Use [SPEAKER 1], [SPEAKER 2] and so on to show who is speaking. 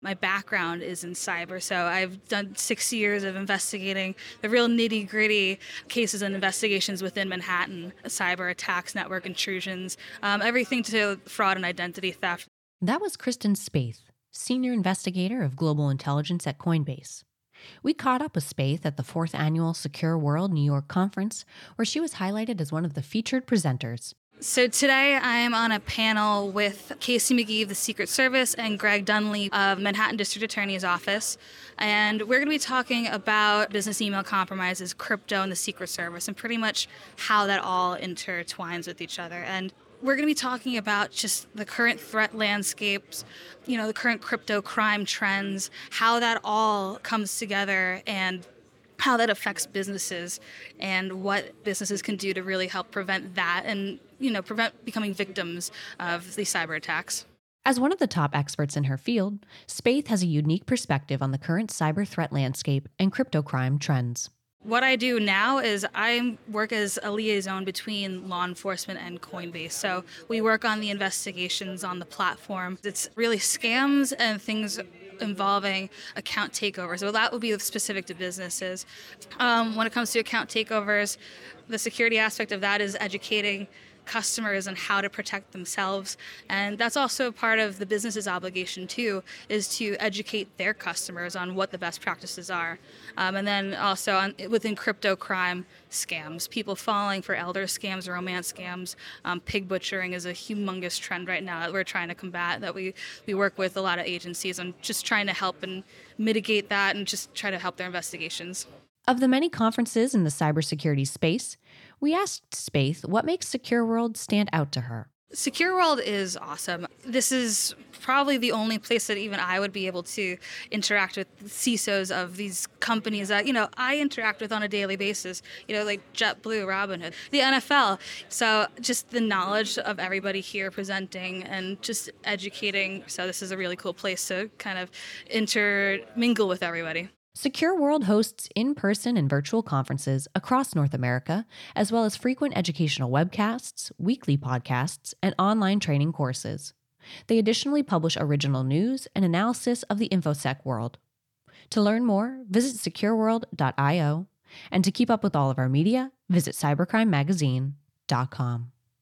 [SPEAKER 1] My background is in cyber, so I've done six years of investigating the real nitty gritty cases and investigations within Manhattan cyber attacks, network intrusions, um, everything to fraud and identity theft.
[SPEAKER 2] That was Kristen Spaeth, Senior Investigator of Global Intelligence at Coinbase. We caught up with Spaeth at the fourth annual Secure World New York conference, where she was highlighted as one of the featured presenters.
[SPEAKER 1] So today I am on a panel with Casey McGee of the Secret Service and Greg Dunlea of Manhattan District Attorney's Office. And we're going to be talking about business email compromises, crypto, and the Secret Service, and pretty much how that all intertwines with each other. And we're going to be talking about just the current threat landscapes, you know, the current crypto crime trends, how that all comes together and how that affects businesses and what businesses can do to really help prevent that and you know prevent becoming victims of these cyber attacks.
[SPEAKER 2] As one of the top experts in her field, Spaeth has a unique perspective on the current cyber threat landscape and crypto crime trends.
[SPEAKER 1] What I do now is I work as a liaison between law enforcement and Coinbase. So we work on the investigations on the platform. It's really scams and things involving account takeovers. So that would be specific to businesses. Um, when it comes to account takeovers, the security aspect of that is educating customers and how to protect themselves. And that's also part of the business's obligation too is to educate their customers on what the best practices are. Um, and then also on, within crypto crime scams people falling for elder scams romance scams. Um, pig butchering is a humongous trend right now that we're trying to combat that we, we work with a lot of agencies on just trying to help and mitigate that and just try to help their investigations
[SPEAKER 2] of the many conferences in the cybersecurity space, we asked Spaeth what makes Secure World stand out to her.
[SPEAKER 1] Secure World is awesome. This is probably the only place that even I would be able to interact with CISOs of these companies that, you know, I interact with on a daily basis, you know, like JetBlue, Robinhood, the NFL. So just the knowledge of everybody here presenting and just educating. So this is a really cool place to kind of intermingle with everybody.
[SPEAKER 2] Secure World hosts in person and virtual conferences across North America, as well as frequent educational webcasts, weekly podcasts, and online training courses. They additionally publish original news and analysis of the InfoSec world. To learn more, visit secureworld.io, and to keep up with all of our media, visit cybercrimemagazine.com.